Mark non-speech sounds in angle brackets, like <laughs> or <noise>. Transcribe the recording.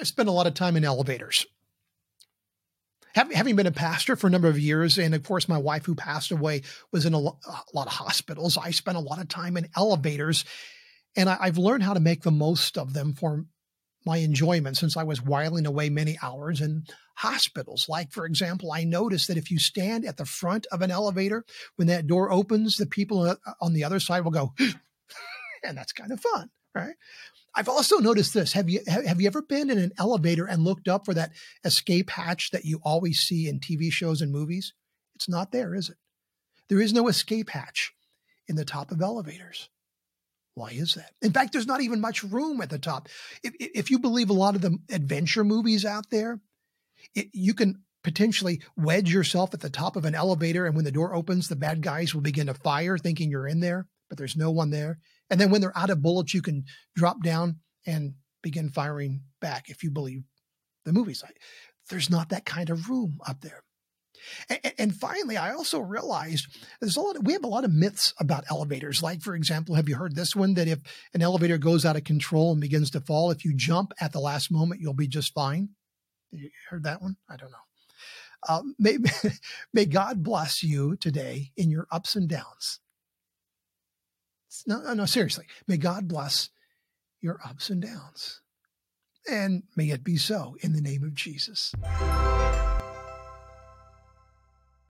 I spent a lot of time in elevators. Having been a pastor for a number of years, and of course, my wife, who passed away, was in a, lot of hospitals. I spent a lot of time in elevators, and I've learned how to make the most of them for my enjoyment since I was whiling away many hours in hospitals. Like, for example, I noticed that if you stand at the front of an elevator, when that door opens, the people uh, on the other side will go, <gasps> and that's kind of fun, right? I've also noticed this. Have you have you ever been in an elevator and looked up for that escape hatch that you always see in TV shows and movies? It's not there, is it? There is no escape hatch in the top of elevators. Why is that? In fact, there's not even much room at the top. If, if you believe a lot of the adventure movies out there, it, you can potentially wedge yourself at the top of an elevator, and when the door opens, the bad guys will begin to fire, thinking you're in there, but there's no one there. And then when they're out of bullets, you can drop down and begin firing back if you believe the movies. There's not that kind of room up there. And, and, finally, I also realized there's a lot. Of, we have a lot of myths about elevators. Like, for example, have you heard this one that if an elevator goes out of control and begins to fall, if you jump at the last moment, you'll be just fine. You heard that one? I don't know. Uh, may, <laughs> may God bless you today in your ups and downs. No, no, seriously. May God bless your ups and downs. And may it be so in the name of Jesus.